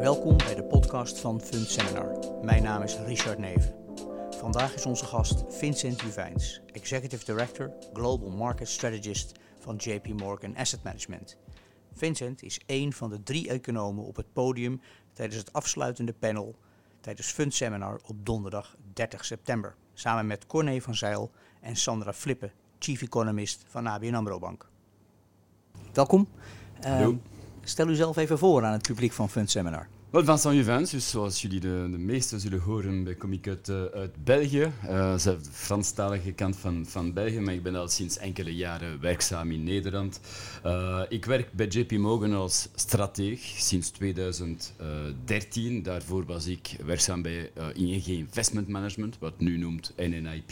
Welkom bij de podcast van Fund Seminar. Mijn naam is Richard Neven. Vandaag is onze gast Vincent Juvijns, Executive Director Global Market Strategist van JP Morgan Asset Management. Vincent is één van de drie economen op het podium tijdens het afsluitende panel tijdens Fund Seminar op donderdag 30 september, samen met Corné van Zeil en Sandra Flippen, Chief Economist van ABN AMRO Bank. Welkom. Stel u zelf even voor aan het publiek van Fund Seminar. Wel, Vincent Juvens, dus zoals jullie de, de meeste zullen horen, kom ik uit, uh, uit België. Uh, de Franstalige kant van, van België, maar ik ben al sinds enkele jaren werkzaam in Nederland. Uh, ik werk bij JP Morgan als strateeg sinds 2013. Daarvoor was ik werkzaam bij ING Investment Management, wat nu noemt NNIP,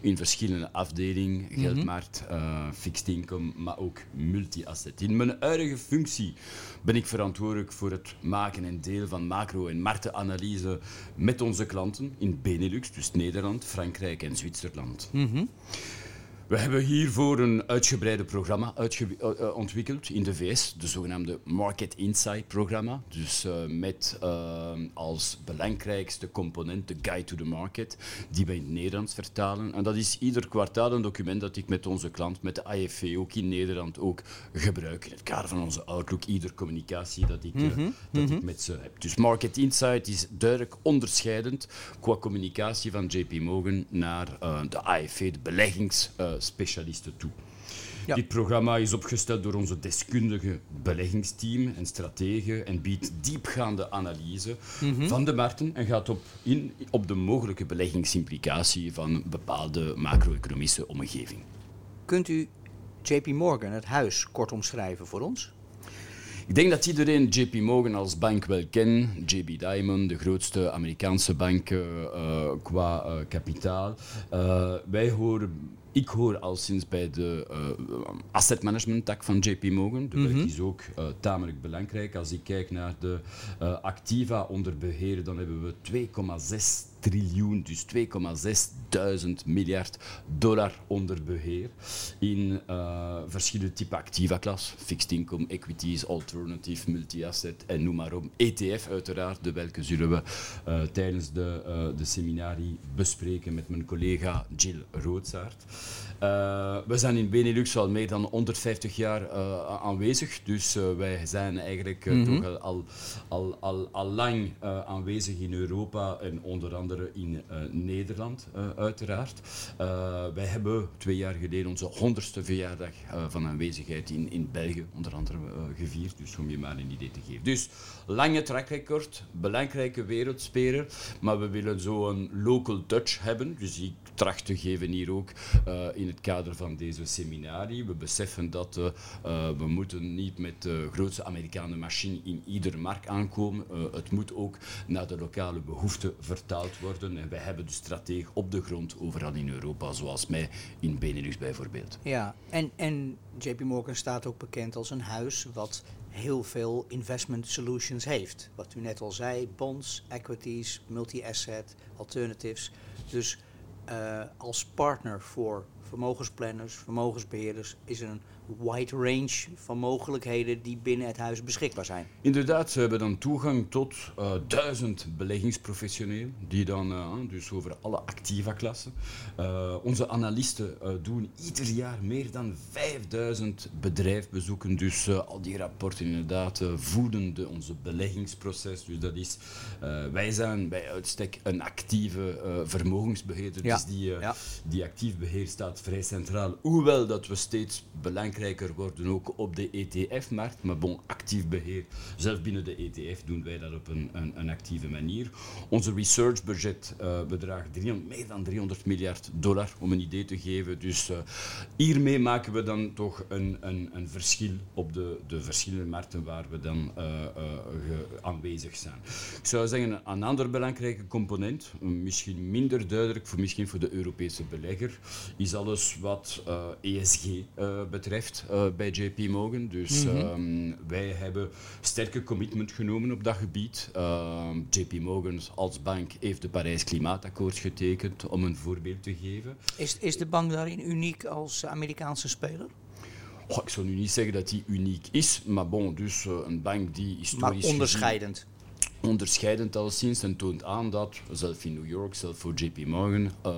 in verschillende afdelingen, -hmm. geldmarkt, fixed income, maar ook multi-asset. In mijn huidige functie ben ik verantwoordelijk voor het maken en delen van macro- en marktenanalyse met onze klanten in Benelux, dus Nederland, Frankrijk en Zwitserland. Mm we hebben hiervoor een uitgebreide programma uitge uh, ontwikkeld in de VS, de zogenaamde Market Insight programma. Dus uh, met uh, als belangrijkste component de Guide to the Market, die we in het Nederlands vertalen. En dat is ieder kwartaal een document dat ik met onze klant, met de IFV ook in Nederland ook gebruik. In het kader van onze Outlook, ieder communicatie dat ik, mm -hmm. dat mm -hmm. ik met ze heb. Dus Market Insight is duidelijk onderscheidend qua communicatie van JP Morgan naar de IFV, de beleggings specialisten toe. Ja. Dit programma is opgesteld door onze deskundige beleggingsteam en strategen en biedt diepgaande analyse mm -hmm. van de markten en gaat op in op de mogelijke beleggingsimplicatie van bepaalde macro-economische omgeving. Kunt u JP Morgan, het huis, kort omschrijven voor ons? Ik denk dat iedereen JP Morgan als bank wel kent. JB Diamond, de grootste Amerikaanse bank uh, qua uh, kapitaal. Uh, wij horen ik hoor al sinds bij de uh, asset management tak van JP Morgan. De werk mm -hmm. is ook uh, tamelijk belangrijk. Als ik kijk naar de uh, activa onder beheer, dan hebben we 2,6 triljoen, dus 2,6 duizend miljard dollar onder beheer in uh, verschillende typen activa-klas, fixed income, equities, alternative, multi-asset en noem maar op. ETF uiteraard, de welke zullen we uh, tijdens de, uh, de seminarie bespreken met mijn collega Jill Roodsaert. Uh, we zijn in Benelux al meer dan 150 jaar aanwezig, dus wij zijn eigenlijk mm -hmm. toch al, al, al, al lang aanwezig in Europa en onder andere in Nederland, uiteraard. wij hebben twee jaar geleden onze honderdste verjaardag van aanwezigheid in, in België, onder andere, gevierd, dus om je maar een idee te geven. Dus lange track record, belangrijke wereldspeler, maar we willen zo een local touch hebben, dus ik tracht te geven hier ook in het kader van deze seminarie. We beseffen dat we moeten niet met de grootste Amerikaanse machine in ieder markt aankomen. Het moet ook naar de lokale behoeften vertaald worden. En wij hebben de strategie op de grond overal in Europa, zoals mij in Benelux bijvoorbeeld. Ja, en, en JP Morgan staat ook bekend als een huis wat heel veel investment solutions heeft. Wat u net al zei, bonds, equities, multi-asset, alternatives. Dus uh, als partner voor vermogensplanners, vermogensbeheerders, is een wide range van mogelijkheden die binnen het huis beschikbaar zijn. Inderdaad, ze hebben dan toegang tot uh, duizend beleggingsprofessionelen, die dan uh, dus over alle activa-klassen. Uh, onze analisten doen ieder jaar meer dan 5000 bedrijven bezoeken, dus al die rapporten inderdaad voeden de, onze beleggingsproces. Dus dat is, wij zijn bij uitstek een actieve vermogensbeheerder, ja. dus die, ja. die actief beheer staat vrij centraal, hoewel dat we steeds belangrijk belangrijker worden ook op de ETF-markt. Maar bon, actief beheer, zelfs binnen de ETF doen wij dat op een, een, een actieve manier. Onze research budget uh, bedraagt 300, meer dan 300 miljard dollar, om een idee te geven. Dus uh, hiermee maken we dan toch een, een, een verschil op de, de verschillende markten waar we dan uh, aanwezig zijn. Ik zou zeggen, een ander belangrijke component, misschien minder duidelijk, voor, misschien voor de Europese belegger, is alles wat ESG betreft heeft uh, bij JP Morgan. Dus mm -hmm. um, wij hebben sterke commitment genomen op dat gebied. Uh, JP Morgan als bank heeft de Parijs Klimaatakkoord getekend, om een voorbeeld te geven. Is, is de bank daarin uniek als Amerikaanse speler? Oh, ik zou nu niet zeggen dat die uniek is, maar bon, dus uh, een bank die historisch. Maar onderscheidend. Gezien, onderscheidend alleszins en toont aan dat, zelf in New York, zelf voor JP Morgan, uh,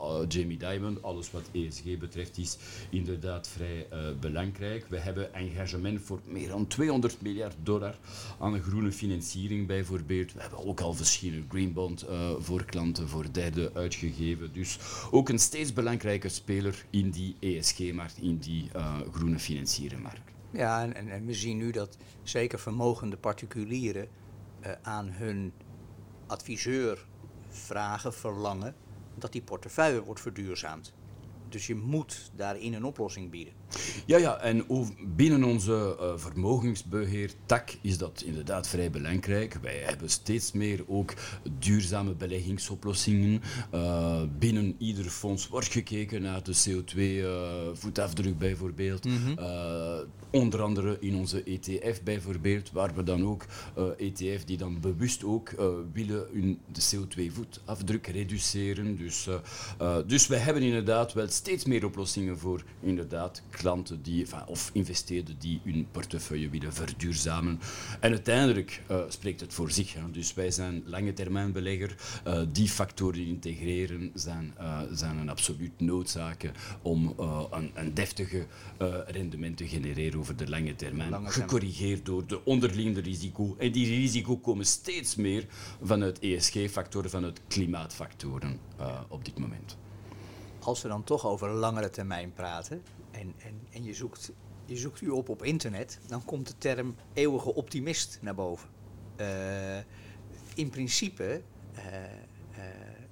uh, Jamie Dimon, alles wat ESG betreft, is inderdaad vrij belangrijk. We hebben engagement voor meer dan 200 miljard dollar aan groene financiering bijvoorbeeld. We hebben ook al verschillende green bond voor klanten voor derde uitgegeven. Dus ook een steeds belangrijke speler in die ESG-markt, in die groene financierenmarkt. Ja, en, en, we zien nu dat zeker vermogende particulieren aan hun adviseur vragen, verlangen dat die portefeuille wordt verduurzaamd. Dus je moet daarin een oplossing bieden. Ja, ja en binnen onze uh, vermogensbeheertak is dat inderdaad vrij belangrijk. Wij hebben steeds meer ook duurzame beleggingsoplossingen. Uh, binnen ieder fonds wordt gekeken naar de CO2-voetafdruk uh, bijvoorbeeld. Mm -hmm. onder andere in onze ETF bijvoorbeeld, waar we dan ook ETF die dan bewust ook willen hun de CO2-voetafdruk reduceren. Dus, dus wij hebben inderdaad wel steeds meer oplossingen voor inderdaad klanten die, of investeerders die hun portefeuille willen verduurzamen. En uiteindelijk uh, spreekt het voor zich. Hè. Dus wij zijn lange termijn belegger. Uh, die factoren integreren zijn, uh, zijn een absoluut noodzaken om een, een, deftige rendement te genereren over de lange termijn. Lange gecorrigeerd door de onderliggende risico. En die risico komen steeds meer vanuit ESG-factoren, vanuit klimaatfactoren op dit moment als we dan toch over langere termijn praten en, en, en je, zoekt, je zoekt u op op internet, dan komt de term eeuwige optimist naar boven. Uh, in principe uh, uh,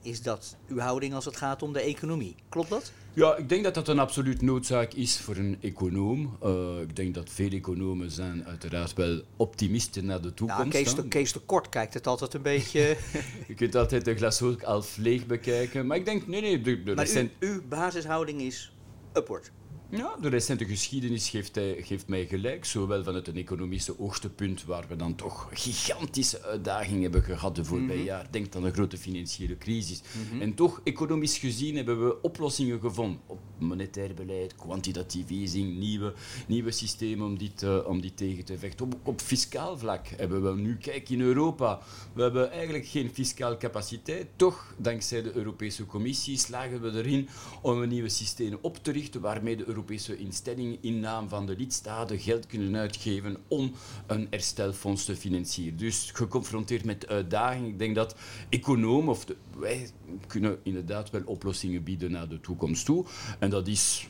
is dat uw houding als het gaat om de economie. Klopt dat? Ja, ik denk dat dat een absoluut noodzaak is voor een econoom. Uh, ik denk dat veel economen zijn uiteraard wel optimisten naar de toekomst. Ja, Kees, de, Kees de Kort kijkt het altijd een beetje... je kunt altijd de glas ook half leeg bekijken. Maar ik denk, nee, nee... De, de maar recent... uw basishouding is upward. Ja, de recente geschiedenis geeft, hij, geeft mij gelijk, zowel vanuit een economische oogtepunt, waar we dan toch gigantische uitdagingen hebben gehad de voorbije mm jaar. Denk aan de grote financiële crisis. Mhm. En toch, economisch gezien, hebben we oplossingen gevonden. Op monetair beleid, kwantitatief easing, nieuwe, nieuwe systemen om dit, uh, om dit tegen te vechten. Op, op fiscaal vlak hebben we nu, kijk in Europa, we hebben eigenlijk geen fiscaal capaciteit. Toch, dankzij de Europese Commissie, slagen we erin om een nieuwe systeem op te richten waarmee de Europese instellingen in naam van de lidstaten geld kunnen uitgeven om een herstelfonds te financieren. Dus geconfronteerd met uitdagingen, ik denk dat economen, of wij kunnen inderdaad wel oplossingen bieden naar de toekomst toe. Dat is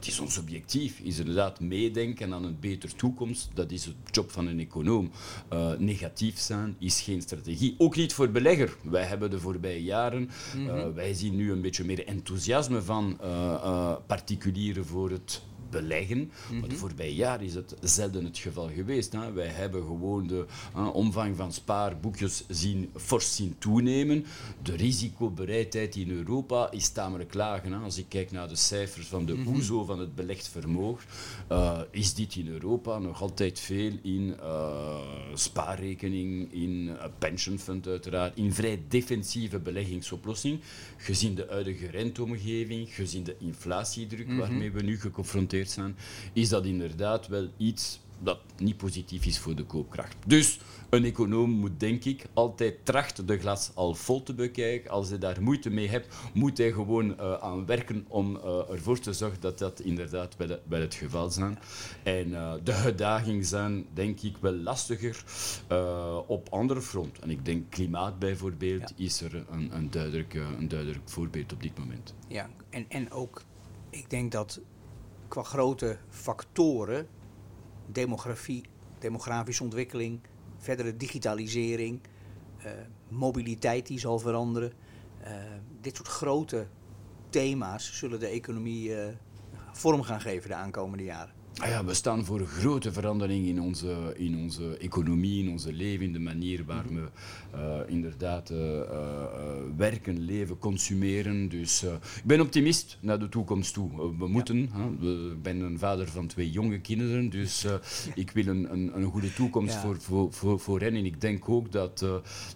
dat is ons objectief, is inderdaad meedenken aan een betere toekomst. Dat is het job van een econoom. Uh, negatief zijn is geen strategie. Ook niet voor belegger. Wij hebben de voorbije jaren, uh, wij zien nu een beetje meer enthousiasme van uh, particulieren voor het beleggen. Mm -hmm. Maar de voorbije jaren is het zelden het geval geweest. Hè. Wij hebben gewoon de omvang van spaarboekjes zien, fors zien toenemen. De risicobereidheid in Europa is tamelijk laag. Hè. Als ik kijk naar de cijfers van de mm OESO, van het belegd vermogen, uh, is dit in Europa nog altijd veel in uh, spaarrekening, in uh, pension fund uiteraard, in vrij defensieve beleggingsoplossing, gezien de huidige renteomgeving, gezien de inflatiedruk mm -hmm. waarmee we nu geconfronteerd zijn, is dat inderdaad wel iets dat niet positief is voor de koopkracht. Dus een econoom moet, denk ik, altijd trachten de glas al vol te bekijken. Als hij daar moeite mee hebt, moet hij gewoon uh, aan werken om uh, ervoor te zorgen dat dat inderdaad wel, wel het geval zijn. En uh, de uitdagingen zijn, denk ik, wel lastiger op andere fronten. En ik denk klimaat bijvoorbeeld ja. is er een, een, duidelijk, een duidelijk voorbeeld op dit moment. Ja, en, en ook, ik denk dat qua grote factoren, demografie, demografische ontwikkeling, verdere digitalisering, uh, mobiliteit die zal veranderen. Uh, dit soort grote thema's zullen de economie uh, vorm gaan geven de aankomende jaren. Ah ja, we staan voor grote verandering in onze, in onze economie, in onze leven, in de manier waar we uh, inderdaad uh, uh, werken, leven, consumeren. Dus ik ben optimist naar de toekomst toe. we moeten. Ik ben een vader van twee jonge kinderen, dus ik wil een, een, een goede toekomst ja. voor, voor, voor, voor hen. En ik denk ook dat,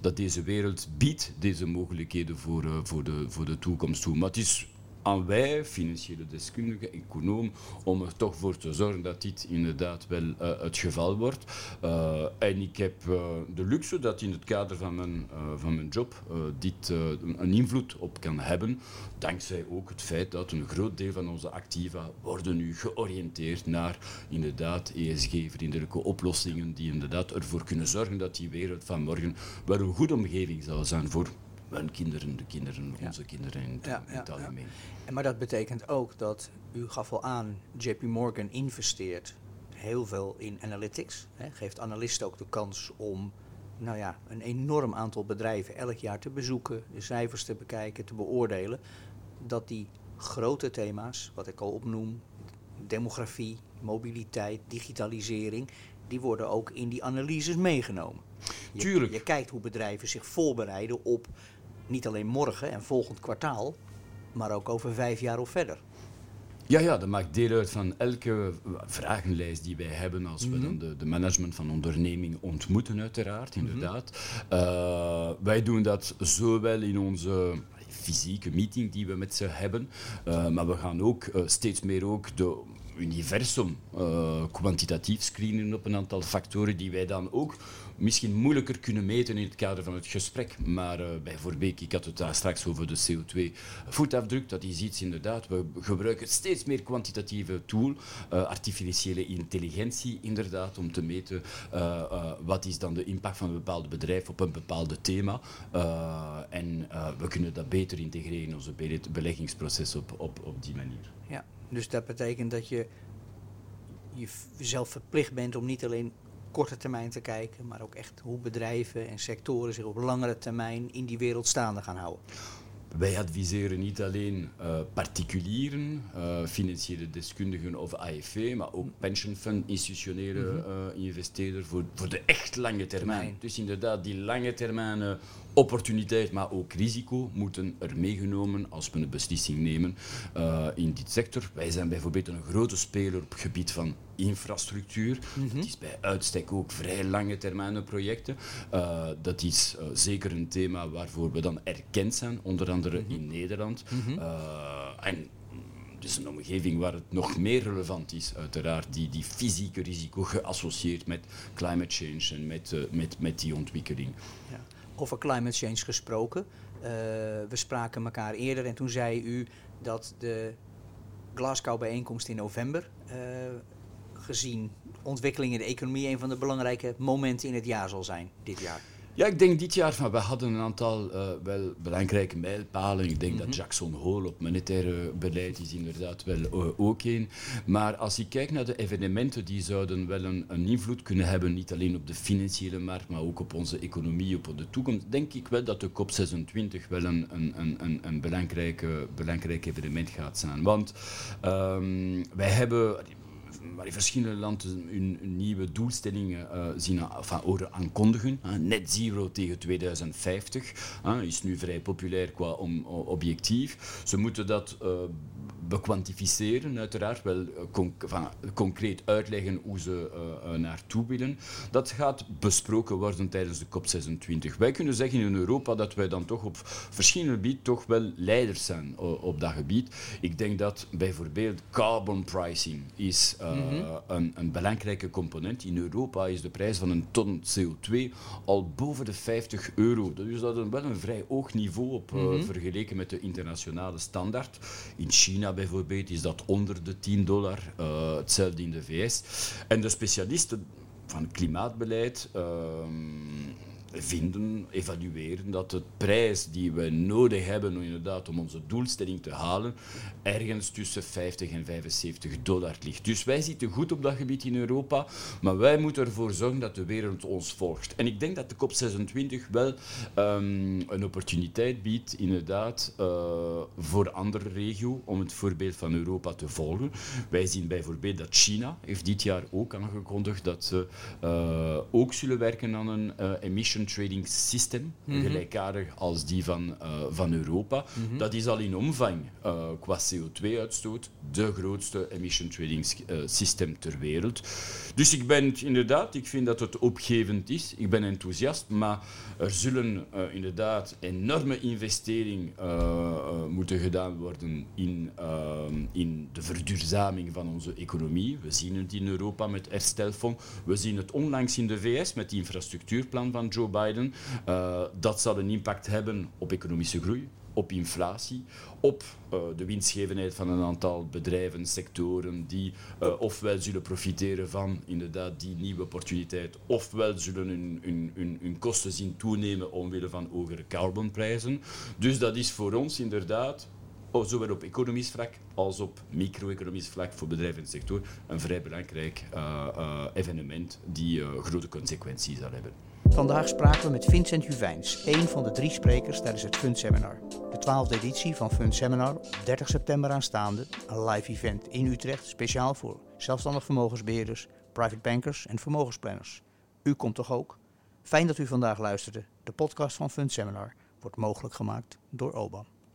dat deze wereld biedt deze mogelijkheden voor, voor, de, voor de toekomst toe. Maar het is aan wij, financiële deskundigen, econoom, om er toch voor te zorgen dat dit inderdaad wel uh, het geval wordt. Uh, en ik heb uh, de luxe dat in het kader van mijn, van mijn job dit een invloed op kan hebben, dankzij ook het feit dat een groot deel van onze activa worden nu georiënteerd naar inderdaad ESG-vriendelijke oplossingen die inderdaad ervoor kunnen zorgen dat die wereld van morgen wel een goede omgeving zal zijn voor mijn kinderen, de kinderen, onze kinderen in het, ja, in het algemeen. En maar dat betekent ook dat, u gaf al aan, JP Morgan investeert heel veel in analytics. Hè, geeft analisten ook de kans om nou ja, een enorm aantal bedrijven elk jaar te bezoeken, de cijfers te bekijken, te beoordelen. Dat die grote thema's, wat ik al opnoem, demografie, mobiliteit, digitalisering, die worden ook in die analyses meegenomen. Je, Tuurlijk. Je kijkt hoe bedrijven zich voorbereiden op niet alleen morgen en volgend kwartaal, maar ook over vijf jaar of verder. Ja, ja, dat maakt deel uit van elke vragenlijst die wij hebben als we mhm. dan de, de, management van onderneming ontmoeten, uiteraard, mhm. inderdaad. uh, wij doen dat zowel in onze fysieke meeting die we met ze hebben, uh, maar we gaan ook uh, steeds meer ook de universum kwantitatief screenen op een aantal factoren die wij dan ook misschien moeilijker kunnen meten in het kader van het gesprek. Maar uh, bijvoorbeeld, ik had het daar straks over de CO2-voetafdruk. Dat is iets inderdaad. We gebruiken steeds meer kwantitatieve tool, uh, artificiële intelligentie inderdaad, om te meten wat is dan de impact van een bepaald bedrijf op een bepaald thema. en we kunnen dat beter integreren in onze beleggingsproces op, op, op die manier. Ja, dus dat betekent dat je jezelf verplicht bent om niet alleen korte termijn te kijken, maar ook echt hoe bedrijven en sectoren zich op langere termijn in die wereld staande gaan houden. Wij adviseren niet alleen uh, particulieren, uh, financiële deskundigen of AFV, maar ook pensionfund, institutionele mm -hmm. uh, investeerders voor, voor de echt lange termijn. Nee. Dus inderdaad, die lange termijn opportuniteit, maar ook risico moeten er meegenomen als we een beslissing nemen uh, in dit sector. Wij zijn bijvoorbeeld een grote speler op het gebied van infrastructuur. Mm -hmm. Dat is bij uitstek ook vrij lange termijn projecten. Uh, dat is uh, zeker een thema waarvoor we dan erkend zijn, onder andere mm -hmm. in Nederland. Mm -hmm. en het is een omgeving waar het nog meer relevant is, uiteraard, die, die fysieke risico geassocieerd met climate change en met, met, met die ontwikkeling. Ja over climate change gesproken. Uh, we spraken elkaar eerder en toen zei u dat de Glasgow-bijeenkomst in november, uh, gezien ontwikkelingen in de economie, een van de belangrijke momenten in het jaar zal zijn dit jaar. Ja, ik denk dit jaar van we hadden een aantal uh, wel belangrijke mijlpalen. Ik denk mm -hmm. dat Jackson Hole op monetaire beleid is inderdaad wel uh, ook een. Maar als ik kijk naar de evenementen die zouden wel een, een, invloed kunnen hebben, niet alleen op de financiële markt, maar ook op onze economie, op de toekomst, denk ik wel dat de COP26 wel een, een, een, een belangrijk, belangrijk evenement gaat zijn. Want um, wij hebben waar verschillende landen hun, nieuwe doelstellingen uh, zien enfin, horen aankondigen. Net zero tegen 2050 uh, is nu vrij populair qua om, objectief. Ze moeten dat uh, bekwantificeren, uiteraard, wel conc enfin, concreet uitleggen hoe ze uh, naartoe willen. Dat gaat besproken worden tijdens de COP26. Wij kunnen zeggen in Europa dat wij dan toch op verschillende gebieden toch wel leiders zijn op dat gebied. Ik denk dat bijvoorbeeld carbon pricing is mm -hmm. een, een, belangrijke component. In Europa is de prijs van een ton CO2 al boven de 50 euro. Dus dat is wel een vrij hoog niveau op, mm -hmm. vergeleken met de internationale standaard. In China bijvoorbeeld is dat onder de 10 dollar, uh, hetzelfde in de VS. En de specialisten van klimaatbeleid uh, vinden, evalueren dat de prijs die we nodig hebben inderdaad om onze doelstelling te halen, ergens tussen 50 en 75 dollar ligt. Dus wij zitten goed op dat gebied in Europa, maar wij moeten ervoor zorgen dat de wereld ons volgt. En ik denk dat de COP26 wel um, een opportuniteit biedt, inderdaad, uh, voor andere regio om het voorbeeld van Europa te volgen. Wij zien bijvoorbeeld dat China heeft dit jaar ook aangekondigd dat ze uh, ook zullen werken aan een uh, emission trading system, Mhm. gelijkaardig als die van, eh, van Europa. Mhm. Dat is al in omvang eh, qua CO2-uitstoot de grootste emission trading eh, system ter wereld. Dus ik ben inderdaad, ik vind dat het opgevend is. Ik ben enthousiast, maar er zullen inderdaad enorme investeringen moeten gedaan worden in, in de verduurzaming van onze economie. We zien het in Europa met herstelfonds. We zien het onlangs in de VS met het infrastructuurplan van Joe Biden. Eh, dat zal een impact hebben op economische groei, op inflatie, op eh, de winstgevendheid van een aantal bedrijven, sectoren die eh, ofwel zullen profiteren van inderdaad die nieuwe opportuniteit, ofwel zullen hun, hun, hun, hun kosten zien toenemen omwille van hogere carbonprijzen. Dus dat is voor ons inderdaad oh, zowel op economisch vlak als op micro-economisch vlak voor bedrijven en sector een vrij belangrijk evenement die grote consequenties zal hebben. Vandaag spraken we met Vincent Juvijns, een van de drie sprekers tijdens het Fund Seminar. De twaalfde editie van Fund Seminar, op 30 september aanstaande, een live event in Utrecht speciaal voor zelfstandig vermogensbeheerders, private bankers en vermogensplanners. U komt toch ook? Fijn dat u vandaag luisterde. De podcast van Fund Seminar wordt mogelijk gemaakt door OBAM.